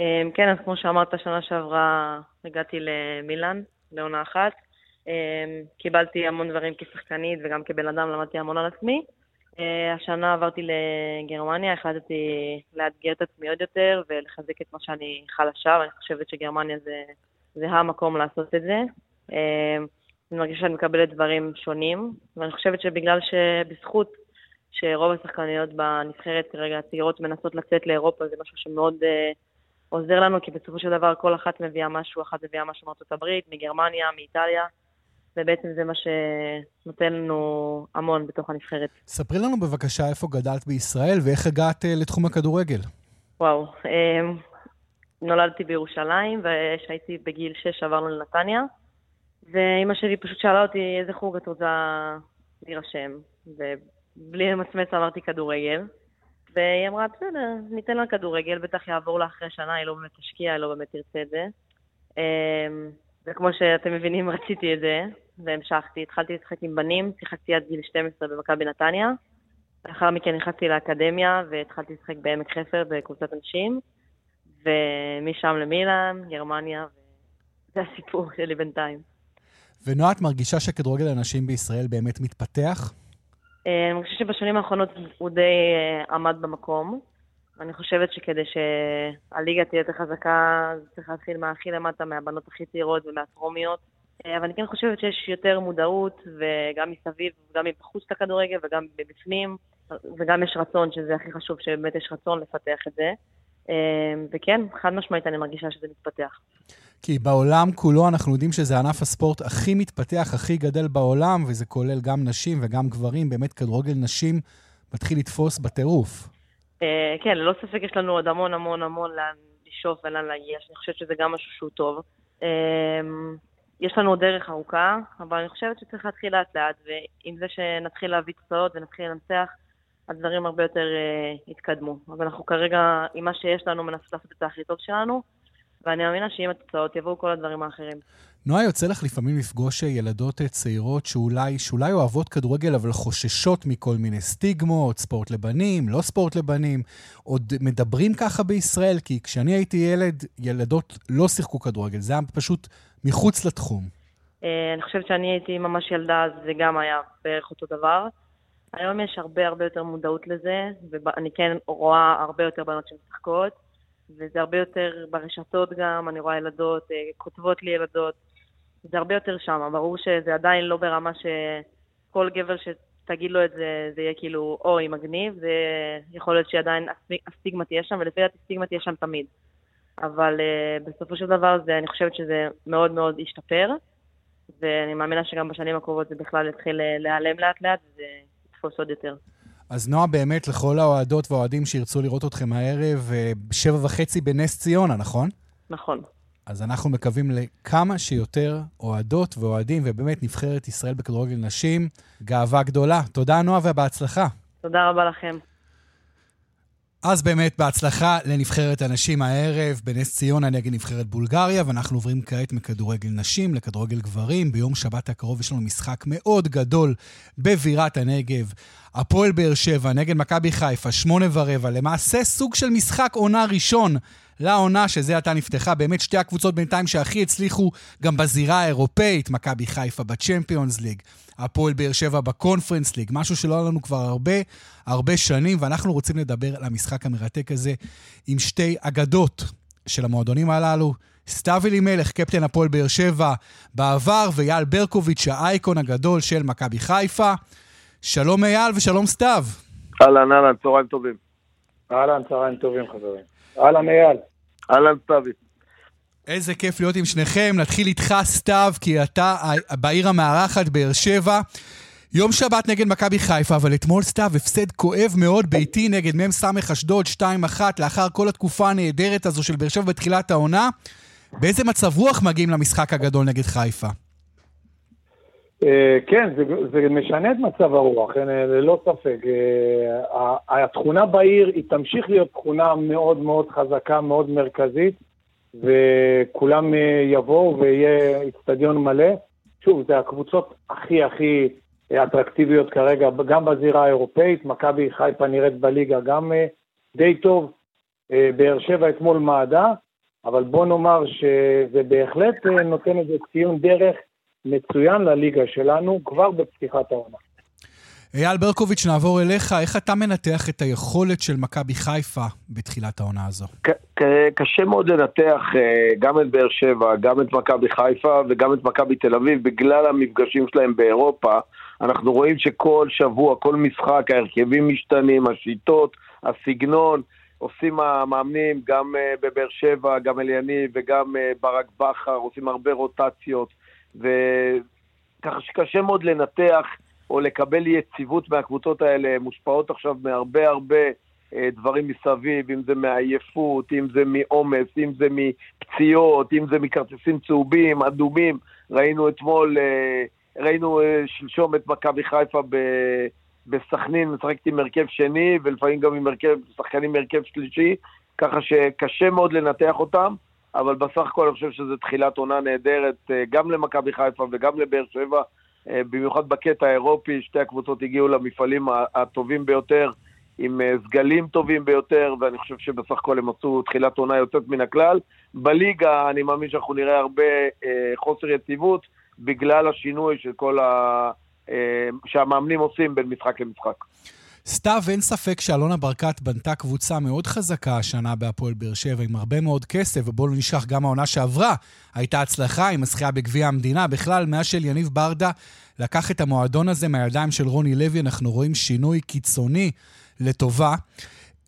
אמ, כן, אז כמו שאמרת, שנה שעברה הגעתי למילאן, לעונה אחת. אמ, קיבלתי המון דברים כשחקנית וגם כבן אדם למדתי המון על עצמי. אה, השנה עברתי לגרמניה, החלטתי לאתגר את עצמי עוד יותר ולחזק את מה שאני חלשה, ואני חושבת שגרמניה זה, זה המקום לעשות את זה. אה, אני מרגישה שאני מקבלת דברים שונים, ואני חושבת שבגלל שבזכות שרוב השחקניות בנבחרת כרגע הצעירות מנסות לצאת לאירופה, זה משהו שמאוד uh, עוזר לנו, כי בסופו של דבר כל אחת מביאה משהו, אחת מביאה משהו מארצות הברית, מגרמניה, מאיטליה, ובעצם זה מה שנותן לנו המון בתוך הנבחרת. ספרי לנו בבקשה איפה גדלת בישראל ואיך הגעת אה, לתחום הכדורגל. וואו, אמ, נולדתי בירושלים, וכשהייתי בגיל 6 עברנו לנתניה, ואימא שלי פשוט שאלה אותי איזה חוג את רוצה להירשם, ובלי למצמץ אמרתי כדורגל. והיא אמרה, בסדר, ניתן לה כדורגל, בטח יעבור לה אחרי שנה, היא לא באמת תשקיע, היא לא באמת תרצה את זה. וכמו שאתם מבינים, רציתי את זה, והמשכתי. התחלתי לשחק עם בנים, שיחקתי עד גיל 12 במכבי נתניה. לאחר מכן נכנסתי לאקדמיה והתחלתי לשחק בעמק חפר בקבוצת אנשים, ומשם למילאן, גרמניה, וזה הסיפור שלי בינתיים. ונועה, את מרגישה שכדורגל הנשים בישראל באמת מתפתח? אה, אני חושבת שבשנים האחרונות הוא די אה, עמד במקום. אני חושבת שכדי שהליגה תהיה יותר חזקה, זה צריך להתחיל מהכי למטה, מהבנות הכי צעירות ומהטרומיות. אה, אבל אני כן חושבת שיש יותר מודעות, וגם מסביב, גם מבחוץ לכדורגל וגם מבפנים, וגם יש רצון, שזה הכי חשוב, שבאמת יש רצון לפתח את זה. וכן, חד משמעית אני מרגישה שזה מתפתח. כי בעולם כולו אנחנו יודעים שזה ענף הספורט הכי מתפתח, הכי גדל בעולם, וזה כולל גם נשים וגם גברים. באמת, כדורגל נשים מתחיל לתפוס בטירוף. אה, כן, ללא ספק יש לנו עוד המון המון המון לאן לשאוף ולאן להגיע, שאני חושבת שזה גם משהו שהוא טוב. אה, יש לנו עוד דרך ארוכה, אבל אני חושבת שצריך להתחיל לאט לאט, ועם זה שנתחיל להביא תוצאות ונתחיל לנצח, הדברים הרבה יותר uh, יתקדמו. אבל אנחנו כרגע, עם מה שיש לנו, מנסים לעשות את הכי טוב שלנו, ואני מאמינה שעם התוצאות יבואו כל הדברים האחרים. נועה, יוצא לך לפעמים לפגוש ילדות צעירות שאולי, שאולי אוהבות כדורגל, אבל חוששות מכל מיני סטיגמות, ספורט לבנים, לא ספורט לבנים. עוד מדברים ככה בישראל? כי כשאני הייתי ילד, ילדות לא שיחקו כדורגל, זה היה פשוט מחוץ לתחום. אה, אני חושבת שאני הייתי ממש ילדה, אז זה גם היה בערך אותו דבר. היום יש הרבה הרבה יותר מודעות לזה, ואני כן רואה הרבה יותר בנות שמשחקות. וזה הרבה יותר ברשתות גם, אני רואה ילדות, אה, כותבות לי ילדות, זה הרבה יותר שם, ברור שזה עדיין לא ברמה שכל גבר שתגיד לו את זה, זה יהיה כאילו, אוי, מגניב, זה יכול להיות שעדיין הסטיגמה תהיה שם, ולפי דעתי הסטיגמה תהיה שם תמיד. אבל uh, בסופו של דבר זה, אני חושבת שזה מאוד מאוד ישתפר, ואני מאמינה שגם בשנים הקרובות זה בכלל יתחיל אה, להיעלם לאט לאט, וזה יתפוס עוד יותר. אז נועה, באמת, לכל האוהדות והאוהדים שירצו לראות אתכם הערב, אה, שבע וחצי בנס ציונה, נכון? נכון. אז אנחנו מקווים לכמה שיותר אוהדות ואוהדים, ובאמת נבחרת ישראל בכדורגל נשים. גאווה גדולה. תודה, נועה, ובהצלחה. תודה רבה לכם. אז באמת בהצלחה לנבחרת הנשים הערב בנס ציונה נגד נבחרת בולגריה, ואנחנו עוברים כעת מכדורגל נשים לכדורגל גברים. ביום שבת הקרוב יש לנו משחק מאוד גדול בבירת הנגב. הפועל באר שבע נגד מכבי חיפה, שמונה ורבע. למעשה סוג של משחק עונה ראשון לעונה שזה עתה נפתחה. באמת שתי הקבוצות בינתיים שהכי הצליחו גם בזירה האירופאית, מכבי חיפה בצ'מפיונס ליג, הפועל באר שבע בקונפרנס ליג, משהו שלא היה לנו כבר הרבה, הרבה שנים, ואנחנו רוצים לדבר על המשחק המרתק הזה עם שתי אגדות של המועדונים הללו. סתיו אלימלך, קפטן הפועל באר שבע בעבר, ואייל ברקוביץ', האייקון הגדול של מכבי חיפה. שלום אייל ושלום סתיו. אהלן, אהלן, צהריים טובים. אהלן, צהריים טובים, חברים. אהלן, אייל. אהלן, סתיוי. איזה כיף להיות עם שניכם. נתחיל איתך, סתיו, כי אתה בעיר המארחת, באר שבע. יום שבת נגד מכבי חיפה, אבל אתמול סתיו הפסד כואב מאוד ביתי נגד מ"ס אשדוד 2-1, לאחר כל התקופה הנהדרת הזו של באר שבע בתחילת העונה. באיזה מצב רוח מגיעים למשחק הגדול נגד חיפה? אה, כן, זה, זה משנה את מצב הרוח, אה, ללא ספק. אה, התכונה בעיר היא תמשיך להיות תכונה מאוד מאוד חזקה, מאוד מרכזית, וכולם יבואו ויהיה איצטדיון מלא. שוב, זה הקבוצות הכי הכי אטרקטיביות כרגע, גם בזירה האירופאית, מכבי חיפה נראית בליגה גם די טוב, באר שבע אתמול מעדה, אבל בוא נאמר שזה בהחלט נותן איזה ציון דרך מצוין לליגה שלנו כבר בפתיחת העונה. אייל ברקוביץ', נעבור אליך. איך אתה מנתח את היכולת של מכבי חיפה בתחילת העונה הזו? קשה מאוד לנתח אה, גם את באר שבע, גם את מכבי חיפה וגם את מכבי תל אביב, בגלל המפגשים שלהם באירופה. אנחנו רואים שכל שבוע, כל משחק, ההרכבים משתנים, השיטות, הסגנון. עושים המאמנים, גם אה, בבאר שבע, גם אליניב וגם אה, ברק בכר, עושים הרבה רוטציות. ככה שקשה מאוד לנתח או לקבל יציבות מהקבוצות האלה, מושפעות עכשיו מהרבה הרבה אה, דברים מסביב, אם זה מעייפות, אם זה מעומס, אם זה מפציעות, אם זה מכרטיסים צהובים, אדומים. ראינו אתמול, אה, ראינו אה, שלשום את מכבי חיפה ב... בסכנין משחקת עם הרכב שני, ולפעמים גם עם הרכב, שחקנים מהרכב שלישי, ככה שקשה מאוד לנתח אותם, אבל בסך הכל אני חושב שזו תחילת עונה נהדרת גם למכבי חיפה וגם לבאר שבע, במיוחד בקטע האירופי, שתי הקבוצות הגיעו למפעלים הטובים ביותר. עם אה, סגלים טובים ביותר, ואני חושב שבסך הכל הם עשו תחילת עונה יוצאת מן הכלל. בליגה אני מאמין שאנחנו נראה הרבה אה, חוסר יציבות בגלל השינוי של כל ה... אה, שהמאמנים עושים בין משחק למשחק. סתיו, אין ספק שאלונה ברקת בנתה קבוצה מאוד חזקה השנה בהפועל באר שבע, עם הרבה מאוד כסף, ובואו לא נשכח, גם העונה שעברה הייתה הצלחה עם הזכייה בגביע המדינה. בכלל, מאז של יניב ברדה לקח את המועדון הזה מהידיים של רוני לוי, אנחנו רואים שינוי קיצוני לטובה.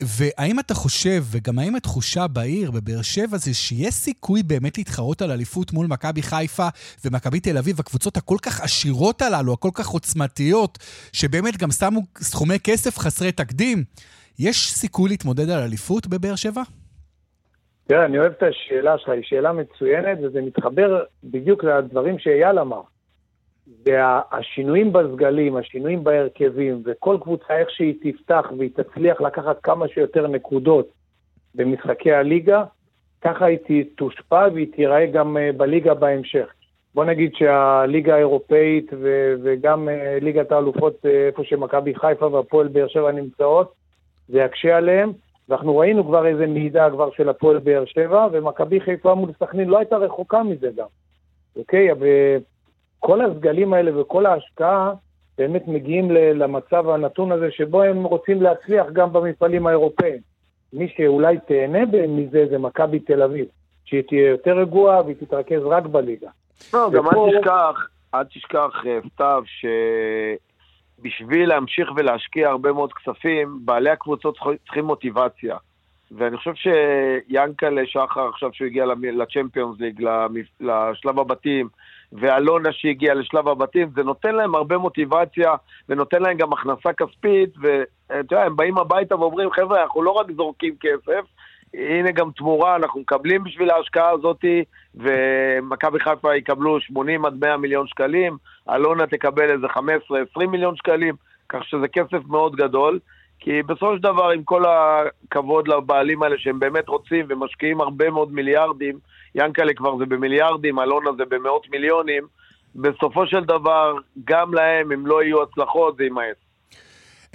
והאם אתה חושב, וגם האם התחושה בעיר, בבאר שבע, זה שיש סיכוי באמת להתחרות על אליפות מול מכבי חיפה ומכבי תל אביב, הקבוצות הכל כך עשירות הללו, הכל כך עוצמתיות, שבאמת גם שמו סכומי כסף חסרי תקדים, יש סיכוי להתמודד על אליפות בבאר שבע? תראה, אני אוהב את השאלה שלך, היא שאלה מצוינת, וזה מתחבר בדיוק לדברים שאייל אמר. והשינויים בסגלים, השינויים בהרכבים, וכל קבוצה איך שהיא תפתח והיא תצליח לקחת כמה שיותר נקודות במשחקי הליגה, ככה היא תושפע והיא תיראה גם אה, בליגה בהמשך. בוא נגיד שהליגה האירופאית ו- וגם אה, ליגת האלופות, אה, איפה שמכבי חיפה והפועל באר שבע נמצאות, זה יקשה עליהם. ואנחנו ראינו כבר איזה מידע כבר של הפועל באר שבע, ומכבי חיפה מול סכנין לא הייתה רחוקה מזה גם. אוקיי? כל הסגלים האלה וכל ההשקעה באמת מגיעים למצב הנתון הזה שבו הם רוצים להצליח גם במפעלים האירופאיים. מי שאולי תהנה מזה זה מכבי תל אביב, שהיא תהיה יותר רגועה והיא תתרכז רק בליגה. לא, גם אל תשכח, אל תשכח, אה, סתיו, שבשביל להמשיך ולהשקיע הרבה מאוד כספים, בעלי הקבוצות צריכים מוטיבציה. ואני חושב שיאנקלה שחר, עכשיו שהוא הגיע לצ'מפיונס ליג, לשלב הבתים, ואלונה שהגיע לשלב הבתים, זה נותן להם הרבה מוטיבציה, ונותן להם גם הכנסה כספית, ואתה יודע, הם באים הביתה ואומרים, חבר'ה, אנחנו לא רק זורקים כסף, הנה גם תמורה, אנחנו מקבלים בשביל ההשקעה הזאת, ומכבי חיפה יקבלו 80 עד 100 מיליון שקלים, אלונה תקבל איזה 15-20 מיליון שקלים, כך שזה כסף מאוד גדול. כי בסופו של דבר, עם כל הכבוד לבעלים האלה שהם באמת רוצים ומשקיעים הרבה מאוד מיליארדים, ינקלה כבר זה במיליארדים, אלונה זה במאות מיליונים, בסופו של דבר, גם להם, אם לא יהיו הצלחות, זה יימאס.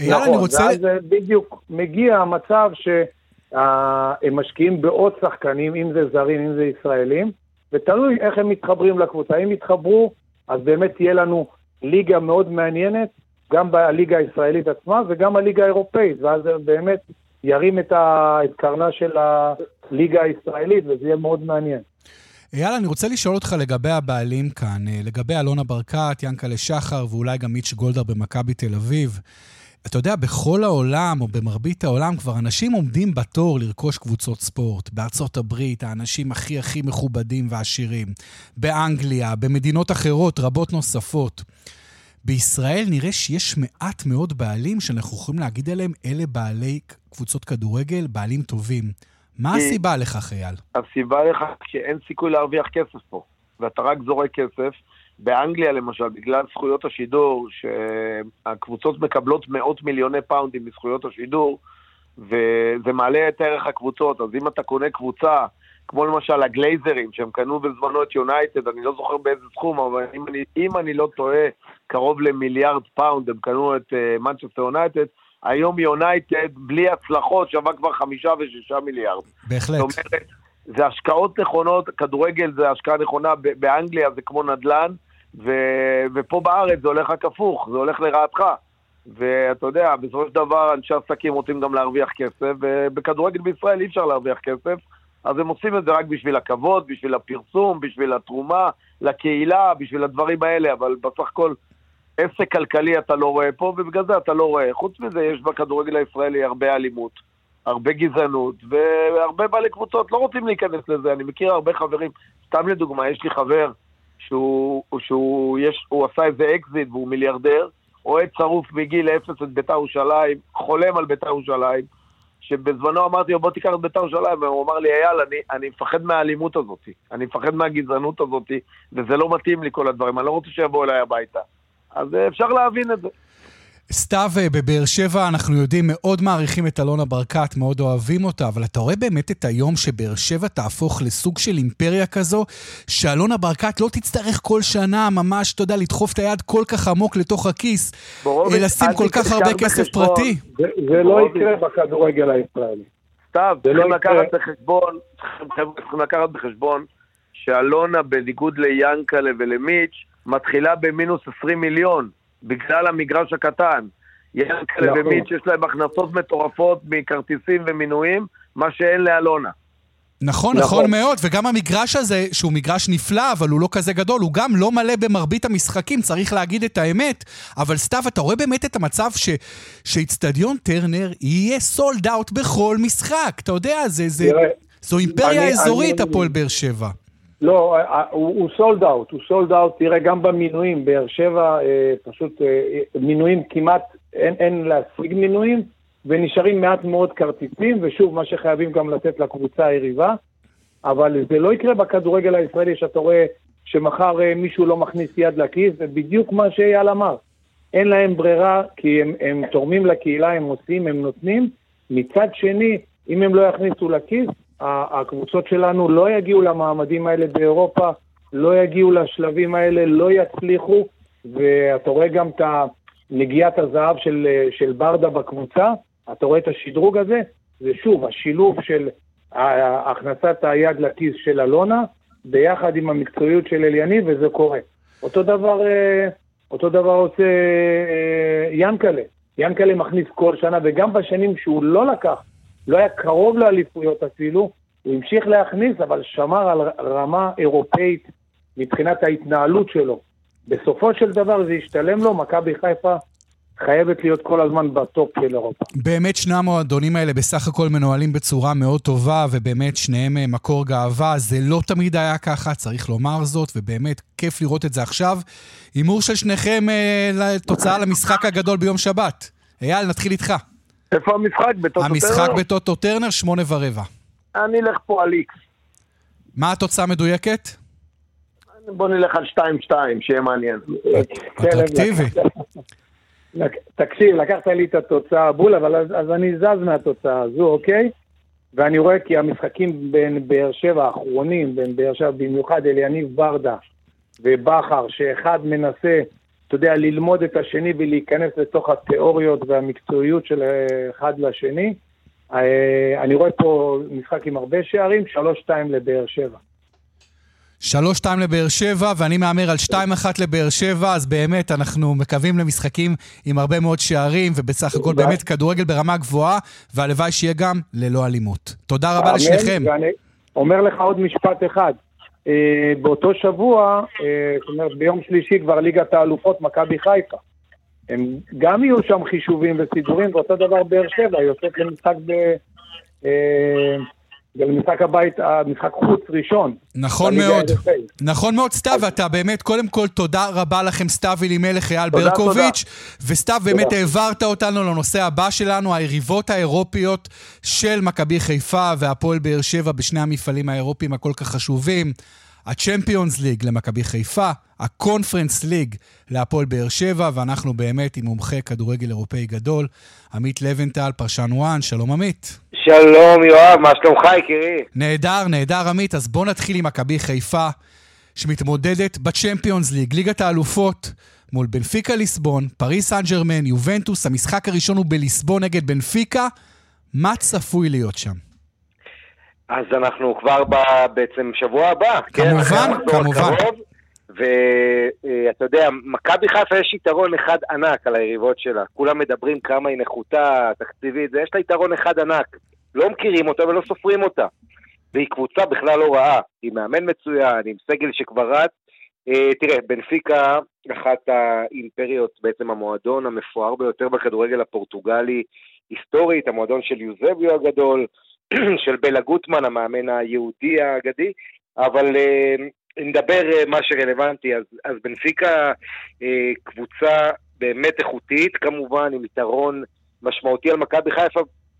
נכון, אני רוצה... ואז בדיוק מגיע המצב שהם משקיעים בעוד שחקנים, אם זה זרים, אם זה ישראלים, ותלוי איך הם מתחברים לקבוצה. אם יתחברו, אז באמת תהיה לנו ליגה מאוד מעניינת, גם בליגה הישראלית עצמה וגם הליגה האירופאית, ואז באמת ירים את, ה... את קרנה של הליגה הישראלית, וזה יהיה מאוד מעניין. אייל, אני רוצה לשאול אותך לגבי הבעלים כאן, אה, לגבי אלונה ברקת, ינקלה שחר ואולי גם מיץ' גולדהר במכבי תל אביב. אתה יודע, בכל העולם, או במרבית העולם, כבר אנשים עומדים בתור לרכוש קבוצות ספורט. בארצות הברית, האנשים הכי הכי מכובדים ועשירים. באנגליה, במדינות אחרות, רבות נוספות. בישראל נראה שיש מעט מאוד בעלים שאנחנו יכולים להגיד עליהם, אלה בעלי קבוצות כדורגל, בעלים טובים. מה הסיבה לכך, אייל? הסיבה לכך שאין סיכוי להרוויח כסף פה, ואתה רק זורק כסף. באנגליה למשל, בגלל זכויות השידור, שהקבוצות מקבלות מאות מיליוני פאונדים מזכויות השידור, וזה מעלה את ערך הקבוצות, אז אם אתה קונה קבוצה כמו למשל הגלייזרים, שהם קנו בזמנו את יונייטד, אני לא זוכר באיזה סכום, אבל אם אני, אם אני לא טועה, קרוב למיליארד פאונד, הם קנו את מנצ'סטר uh, יונייטד, היום יונייטד, בלי הצלחות, שווה כבר חמישה ושישה מיליארד. בהחלט. זאת אומרת, זה השקעות נכונות, כדורגל זה השקעה נכונה, באנגליה זה כמו נדל"ן, ו, ופה בארץ זה הולך רק הפוך, זה הולך לרעתך. ואתה יודע, בסופו של דבר אנשי עסקים רוצים גם להרוויח כסף, ובכדורגל בישראל אי אפשר להרוויח כסף. אז הם עושים את זה רק בשביל הכבוד, בשביל הפרסום, בשביל התרומה לקהילה, בשביל הדברים האלה, אבל בסך הכל עסק כלכלי אתה לא רואה פה, ובגלל זה אתה לא רואה. חוץ מזה, יש בכדורגל הישראלי הרבה אלימות, הרבה גזענות, והרבה בעלי קבוצות לא רוצים להיכנס לזה. אני מכיר הרבה חברים, סתם לדוגמה, יש לי חבר שהוא, שהוא יש, הוא עשה איזה אקזיט והוא מיליארדר, אוהד שרוף מגיל אפס את בית"ר ירושלים, חולם על בית"ר ירושלים, שבזמנו אמרתי לו בוא תיקח את בית"ר ירושלים, והוא אמר לי אייל, אני, אני מפחד מהאלימות הזאת, אני מפחד מהגזענות הזאת, וזה לא מתאים לי כל הדברים, אני לא רוצה שיבואו אליי הביתה. אז אה, אפשר להבין את זה. סתיו, אה, בבאר שבע אנחנו יודעים, מאוד מעריכים את אלונה ברקת, מאוד אוהבים אותה, אבל אתה רואה באמת את היום שבאר שבע תהפוך לסוג של אימפריה כזו, שאלונה ברקת לא תצטרך כל שנה ממש, אתה יודע, לדחוף את היד כל כך עמוק לתוך הכיס, לשים כל כך הרבה כסף בחשבון. פרטי. זה זה לא. יקרה בכדורגל הישראלי. סתיו, זה לא צריכים יקרה. לקחת בחשבון, צריכים צריכים לקחת בחשבון שאלונה, בניגוד ליאנקלה ולמיץ', מתחילה במינוס 20 מיליון, בגלל המגרש הקטן. נכון. ומיץ' יש להם הכנסות מטורפות מכרטיסים ומינויים, מה שאין לאלונה. נכון, נכון. נכון מאוד, וגם המגרש הזה, שהוא מגרש נפלא, אבל הוא לא כזה גדול, הוא גם לא מלא במרבית המשחקים, צריך להגיד את האמת. אבל סתיו, אתה רואה באמת את המצב ש, שאיצטדיון טרנר יהיה סולד אאוט בכל משחק. אתה יודע, זה, זה, תראה, זו אימפריה אני- אזורית, הפועל באר שבע. לא, אה, הוא סולד אאוט, הוא סולד אאוט, תראה, גם במינויים, באר שבע אה, פשוט אה, מינויים כמעט, אין, אין להשיג מינויים, ונשארים מעט מאוד כרטיסים, ושוב, מה שחייבים גם לתת לקבוצה היריבה, אבל זה לא יקרה בכדורגל הישראלי, שאתה רואה שמחר אה, מישהו לא מכניס יד לכיס, זה בדיוק מה שאייל אמר. אין להם ברירה, כי הם, הם תורמים לקהילה, הם עושים, הם נותנים. מצד שני, אם הם לא יכניסו לכיס, הקבוצות שלנו לא יגיעו למעמדים האלה באירופה, לא יגיעו לשלבים האלה, לא יצליחו, ואתה רואה גם את נגיעת הזהב של, של ברדה בקבוצה, אתה רואה את השדרוג הזה, זה שוב, השילוב של הכנסת היד לכיס של אלונה, ביחד עם המקצועיות של אליניב, וזה קורה. אותו דבר, אה, אותו דבר עושה אה, ינקלה. ינקלה מכניס כל שנה, וגם בשנים שהוא לא לקח, לא היה קרוב לאליפויות אפילו, הוא המשיך להכניס, אבל שמר על רמה אירופאית מבחינת ההתנהלות שלו. בסופו של דבר זה ישתלם לו, מכבי חיפה חייבת להיות כל הזמן בטופ של אירופה. באמת שני המועדונים האלה בסך הכל מנוהלים בצורה מאוד טובה, ובאמת שניהם אה, מקור גאווה. זה לא תמיד היה ככה, צריך לומר זאת, ובאמת כיף לראות את זה עכשיו. הימור של שניכם אה, לתוצאה למשחק הגדול ביום שבת. אייל, נתחיל איתך. איפה המשחק? בטוטו המשחק טרנר? בטוטו טרנר, שמונה ורבע. אני אלך פה על איקס. מה התוצאה המדויקת? בוא נלך על 2-2, שיהיה מעניין. אטרקטיבי. לק- תקשיב, לקחת לי את התוצאה בול, אבל אז, אז אני זז מהתוצאה הזו, אוקיי? ואני רואה כי המשחקים בין באר שבע האחרונים, בין באר שבע, במיוחד אליניב ברדה ובכר, שאחד מנסה, אתה יודע, ללמוד את השני ולהיכנס לתוך התיאוריות והמקצועיות של אה, אחד לשני. אה, אני רואה פה משחק עם הרבה שערים, 3-2 לבאר שבע. שלוש שתיים לבאר שבע, ואני מהמר על שתיים אחת לבאר שבע, אז באמת אנחנו מקווים למשחקים עם הרבה מאוד שערים, ובסך הכל באמת כדורגל ברמה גבוהה, והלוואי שיהיה גם ללא אלימות. תודה רבה לשניכם. ואני אומר לך עוד משפט אחד. אה, באותו שבוע, אה, זאת אומרת ביום שלישי כבר ליגת האלופות מכבי חיפה. הם גם יהיו שם חישובים וסידורים, ואותו דבר באר שבע, יוצאת למשחק ב... אה, למשחק הבית, המשחק חוץ ראשון. נכון מאוד. נכון מאוד, סתיו, אתה באמת, קודם כל, תודה רבה לכם, סתיו אלימלך, אייל תודה, ברקוביץ', וסתיו, באמת תודה. העברת אותנו לנושא הבא שלנו, היריבות האירופיות של מכבי חיפה והפועל באר שבע בשני המפעלים האירופיים הכל כך חשובים. הצ'מפיונס ליג למכבי חיפה, הקונפרנס ליג להפועל באר שבע, ואנחנו באמת עם מומחה כדורגל אירופאי גדול, עמית לבנטל, פרשן ONE, שלום עמית. שלום יואב, מה שלומך יקירי? נהדר, נהדר עמית. אז בואו נתחיל עם מכבי חיפה, שמתמודדת בצ'מפיונס ליג, ליגת האלופות, מול בנפיקה ליסבון, פריס סן ג'רמן, יובנטוס. המשחק הראשון הוא בליסבון נגד בנפיקה. מה צפוי להיות שם? אז אנחנו כבר ב, בעצם שבוע הבא. כן? כמובן, המחזור כמובן. ואתה יודע, מכבי חיפה יש יתרון אחד ענק על היריבות שלה. כולם מדברים כמה היא נחותה, תקציבית, זה יש לה יתרון אחד ענק. לא מכירים אותה ולא סופרים אותה. והיא קבוצה בכלל לא רעה. היא מאמן מצוין, עם סגל שכבר רץ. אה, תראה, בנפיקה, אחת האימפריות, בעצם המועדון המפואר ביותר בכדורגל הפורטוגלי היסטורית, המועדון של יוזביו הגדול, [CLEARS THROAT] של בלה גוטמן, המאמן היהודי האגדי, אבל אה, נדבר אה, מה שרלוונטי, אז, אז בנפיקה אה, קבוצה באמת איכותית, כמובן, עם יתרון משמעותי על מכבי חיפה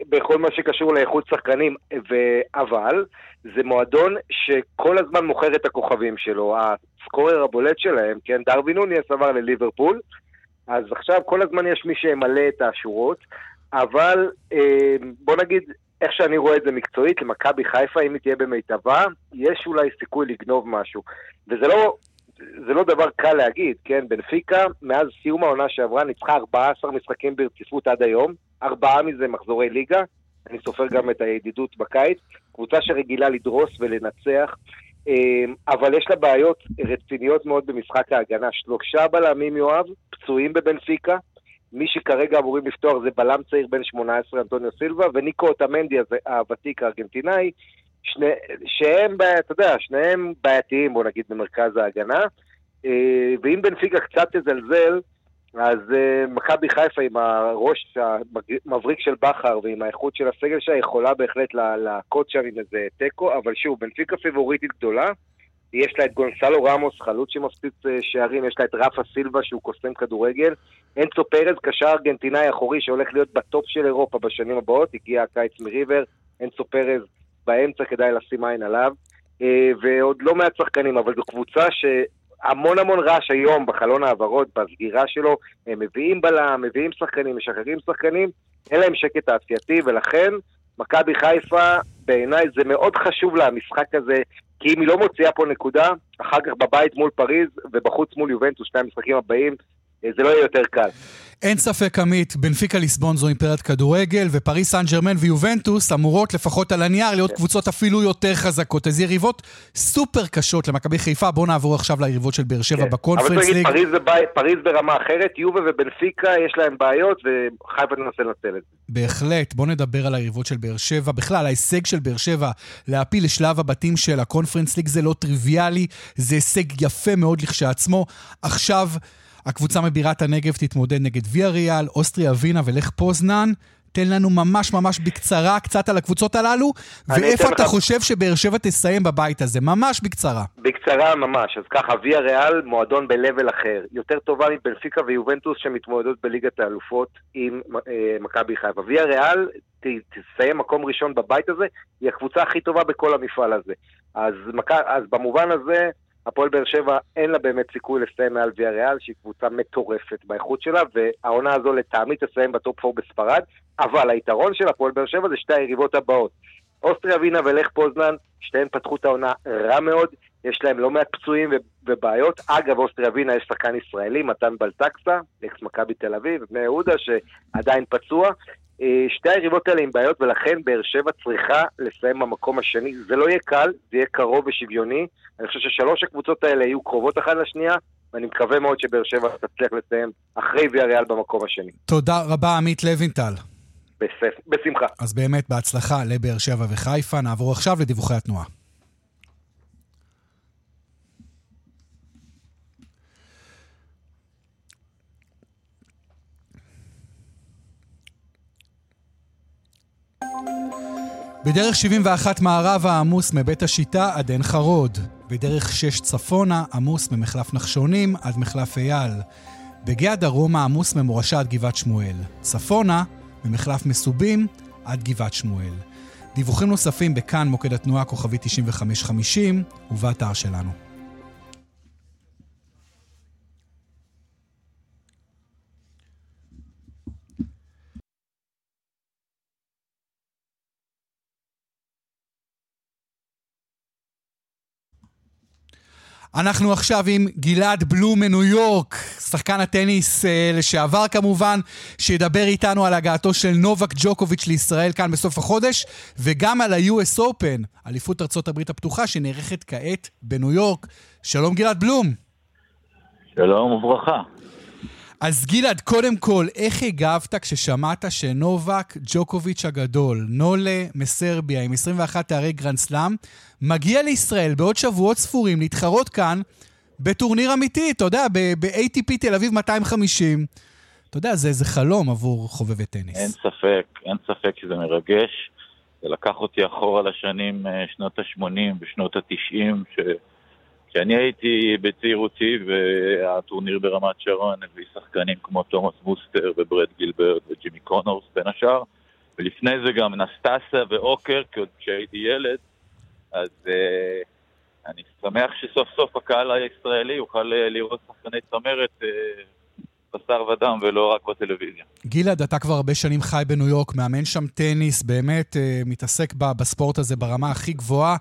בכל מה שקשור לאיכות שחקנים, ו... אבל זה מועדון שכל הזמן מוכר את הכוכבים שלו. הסקורר הבולט שלהם, כן, דרווין נוניאס עבר לליברפול, אז עכשיו כל הזמן יש מי שימלא את השורות, אבל אה, בוא נגיד, איך שאני רואה את זה מקצועית, למכבי חיפה, אם היא תהיה במיטבה, יש אולי סיכוי לגנוב משהו. וזה לא, זה לא דבר קל להגיד, כן? בנפיקה, מאז סיום העונה שעברה, ניצחה 14 משחקים ברציפות עד היום, ארבעה מזה מחזורי ליגה, אני סופר גם את הידידות בקיץ, קבוצה שרגילה לדרוס ולנצח, אמ, אבל יש לה בעיות רציניות מאוד במשחק ההגנה. שלושה בלמים, יואב, פצועים בבנפיקה, מי שכרגע אמורים לפתוח זה בלם צעיר בן 18, אנטוניו סילבה, וניקו אוטמנדי הוותיק הארגנטינאי, שני, שהם, אתה יודע, שניהם בעייתיים, בוא נגיד, במרכז ההגנה. אה, ואם בנפיקה קצת תזלזל, אז uh, מכבי חיפה עם הראש המבריק של בכר ועם האיכות של הסגל שלה יכולה בהחלט להכות שם עם איזה תיקו, אבל שוב, בנפיקה פיבוריטית גדולה, יש לה את גונסלו רמוס, חלוץ שמפציץ uh, שערים, יש לה את רפה סילבה שהוא קוסם כדורגל, אנצו פרז, קשר ארגנטינאי אחורי שהולך להיות בטופ של אירופה בשנים הבאות, הגיע הקיץ מריבר, אנצו פרז באמצע כדאי לשים עין עליו, uh, ועוד לא מעט שחקנים, אבל זו קבוצה ש... המון המון רעש היום בחלון העברות, בסגירה שלו, הם מביאים בלם, מביאים שחקנים, משחררים שחקנים, אין להם שקט תעשייתי, ולכן מכבי חיפה, בעיניי זה מאוד חשוב לה, המשחק הזה, כי אם היא לא מוציאה פה נקודה, אחר כך בבית מול פריז ובחוץ מול יובנטוס, שני המשחקים הבאים, אה, זה לא יהיה יותר קל. אין ספק, עמית, בנפיקה ליסבון זו אימפריית כדורגל, ופריס סן ג'רמן ויובנטוס אמורות, לפחות על הנייר, להיות קבוצות אפילו יותר חזקות. אז יריבות סופר קשות למכבי חיפה. בואו נעבור עכשיו ליריבות של באר שבע כן. בקונפרנס ליג. פריז, פריז ברמה אחרת, יובה ובנפיקה יש להם בעיות, וחיפה תנסה לנצל את זה. בהחלט. בואו נדבר על היריבות של באר שבע. בכלל, ההישג של באר שבע להפיל לשלב הבתים של הקונפרנס ליג זה לא טריוויאלי, זה הישג יפה מאוד לכשעצמו. עכשיו... הקבוצה מבירת הנגב תתמודד נגד ויה ריאל, אוסטריה ווינה ולך פוזנן. תן לנו ממש ממש בקצרה קצת על הקבוצות הללו, ואיפה אתה לך... חושב שבאר שבע תסיים בבית הזה? ממש בקצרה. בקצרה ממש. אז ככה, ויה ריאל, מועדון ב-level אחר. יותר טובה מבנפיקה ויובנטוס שמתמודדות בליגת האלופות עם אה, מכבי חיפה. ויה ריאל ת, תסיים מקום ראשון בבית הזה, היא הקבוצה הכי טובה בכל המפעל הזה. אז, אז במובן הזה... הפועל באר שבע אין לה באמת סיכוי לסיים מעל ויה ריאל, שהיא קבוצה מטורפת באיכות שלה, והעונה הזו לטעמי תסיים בטופ 4 בספרד, אבל היתרון של הפועל באר שבע זה שתי היריבות הבאות. אוסטריה ווינה ולך פוזנן, שתיהן פתחו את העונה רע מאוד, יש להם לא מעט פצועים ובעיות. אגב, אוסטריה ווינה יש שחקן ישראלי, מתן בלטקסה, אקס מכבי תל אביב, בני יהודה, שעדיין פצוע. אה, שתי היריבות האלה עם בעיות, ולכן באר שבע צריכה לסיים במקום השני. זה לא יהיה קל, זה יהיה קרוב ושוויוני. אני חושב ששלוש הקבוצות האלה יהיו קרובות אחת לשנייה, ואני מקווה מאוד שבאר שבע תצליח לסיים אחרי ויה ריאל במקום השני. תודה רבה, עמית לוינטל. בשמחה. אז באמת, בהצלחה לבאר שבע וחיפה. נעבור עכשיו לדיווחי התנועה. בדרך 71 מערבה עמוס מבית השיטה עד עין חרוד. בדרך 6 צפונה עמוס ממחלף נחשונים עד מחלף אייל. בגאה דרומה עמוס ממורשה עד גבעת שמואל. צפונה ממחלף מסובים עד גבעת שמואל. דיווחים נוספים בכאן מוקד התנועה כוכבי 9550 ובאתר שלנו. אנחנו עכשיו עם גלעד בלום מניו יורק, שחקן הטניס אה, לשעבר כמובן, שידבר איתנו על הגעתו של נובק ג'וקוביץ' לישראל כאן בסוף החודש, וגם על ה-US Open, אליפות הברית הפתוחה, שנערכת כעת בניו יורק. שלום גלעד בלום. שלום וברכה. אז גלעד, קודם כל, איך הגבת כששמעת שנובק ג'וקוביץ' הגדול, נולה מסרביה עם 21 תארי גרנד סלאם, מגיע לישראל בעוד שבועות ספורים להתחרות כאן בטורניר אמיתי, אתה יודע, ב-ATP תל אביב 250. אתה יודע, זה איזה חלום עבור חובבי טניס. אין ספק, אין ספק שזה מרגש. זה לקח אותי אחורה לשנים אה, שנות ה-80 ושנות ה-90, כשאני הייתי בצעירותי והטורניר ברמת שרון הביא שחקנים כמו תומאס מוסטר וברד גילברט וג'ימי קונורס בין השאר. ולפני זה גם נסטסה ואוקר כשהייתי ילד אז uh, אני שמח שסוף סוף הקהל הישראלי יוכל uh, לראות שחקני צמרת uh, בשר ודם ולא רק בטלוויזיה. גלעד, אתה כבר הרבה שנים חי בניו יורק, מאמן שם טניס, באמת אה, מתעסק בספורט הזה ברמה הכי גבוהה,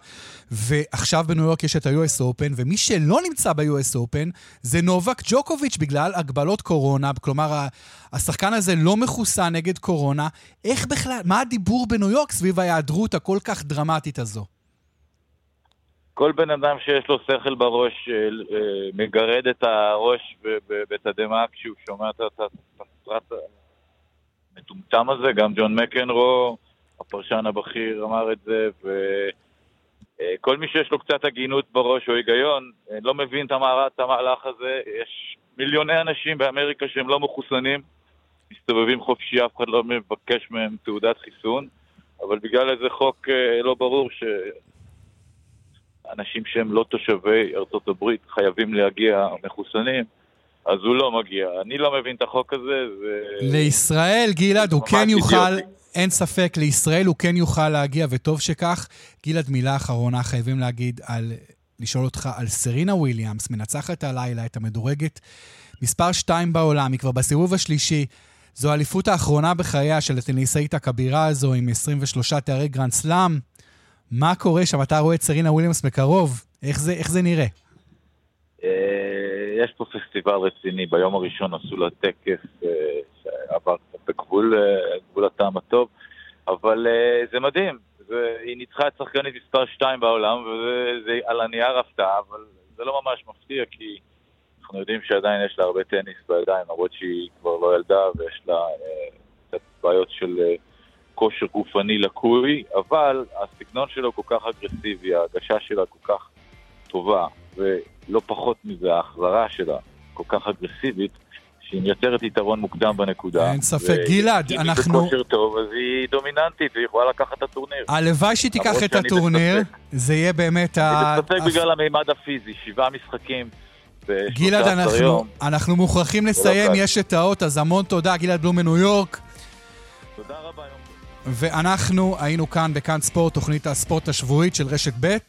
ועכשיו בניו יורק יש את ה-US Open, ומי שלא נמצא ב-US Open זה נובק ג'וקוביץ' בגלל הגבלות קורונה, כלומר השחקן הזה לא מחוסן נגד קורונה. איך בכלל, מה הדיבור בניו יורק סביב ההיעדרות הכל כך דרמטית הזו? כל בן אדם שיש לו שכל בראש אה, אה, מגרד את הראש בתדהמה כשהוא שומע את הסרט המטומטם הזה, גם ג'ון מקנרו, הפרשן הבכיר, אמר את זה, וכל אה, מי שיש לו קצת הגינות בראש או היגיון, לא מבין את המהלך הזה. יש מיליוני אנשים באמריקה שהם לא מחוסנים, מסתובבים חופשי, אף אחד לא מבקש מהם תעודת חיסון, אבל בגלל איזה חוק לא ברור ש... אנשים שהם לא תושבי ארצות הברית חייבים להגיע מחוסנים, אז הוא לא מגיע. אני לא מבין את החוק הזה, ו... לישראל, גלעד, הוא כן יוכל, אין ספק, לישראל הוא כן יוכל להגיע, וטוב שכך. גלעד, מילה אחרונה, חייבים להגיד על... לשאול אותך על סרינה וויליאמס, מנצחת הלילה את המדורגת מספר 2 בעולם, היא כבר בסיבוב השלישי. זו האליפות האחרונה בחייה של הטניסאית הכבירה הזו עם 23 תארי גרנד סלאם. מה קורה שם? אתה רואה את סרינה וויליאמס מקרוב, איך זה, איך זה נראה? אה, יש פה פסטיבל רציני, ביום הראשון עשו לה טקס אה, שעבר בגבול אה, הטעם הטוב, אבל זה מדהים, היא ניצחה את שחקנית מספר 2 בעולם, וזה על הנייר הפתעה, אבל זה לא ממש מפתיע, כי אנחנו יודעים שעדיין יש לה הרבה טניס בידיים, למרות שהיא כבר לא ילדה ויש לה קצת בעיות של... כושר גופני לקוי, אבל הסגנון שלו כל כך אגרסיבי, ההגשה שלה כל כך טובה, ולא פחות מזה, ההחזרה שלה כל כך אגרסיבית, שהיא מייצרת יתרון מוקדם בנקודה. אין ספק. גלעד, אנחנו... אם היא בכושר טוב, אז היא דומיננטית, והיא יכולה לקחת את הטורניר. הלוואי שהיא תיקח את הטורניר, זה יהיה באמת ה... אני בספק בגלל המימד הפיזי, שבעה משחקים. גלעד, אנחנו, אנחנו מוכרחים לסיים, יש את האות, אז המון תודה, גלעד בלום מניו יורק. תודה רבה. ואנחנו היינו כאן בכאן ספורט, תוכנית הספורט השבועית של רשת ב'.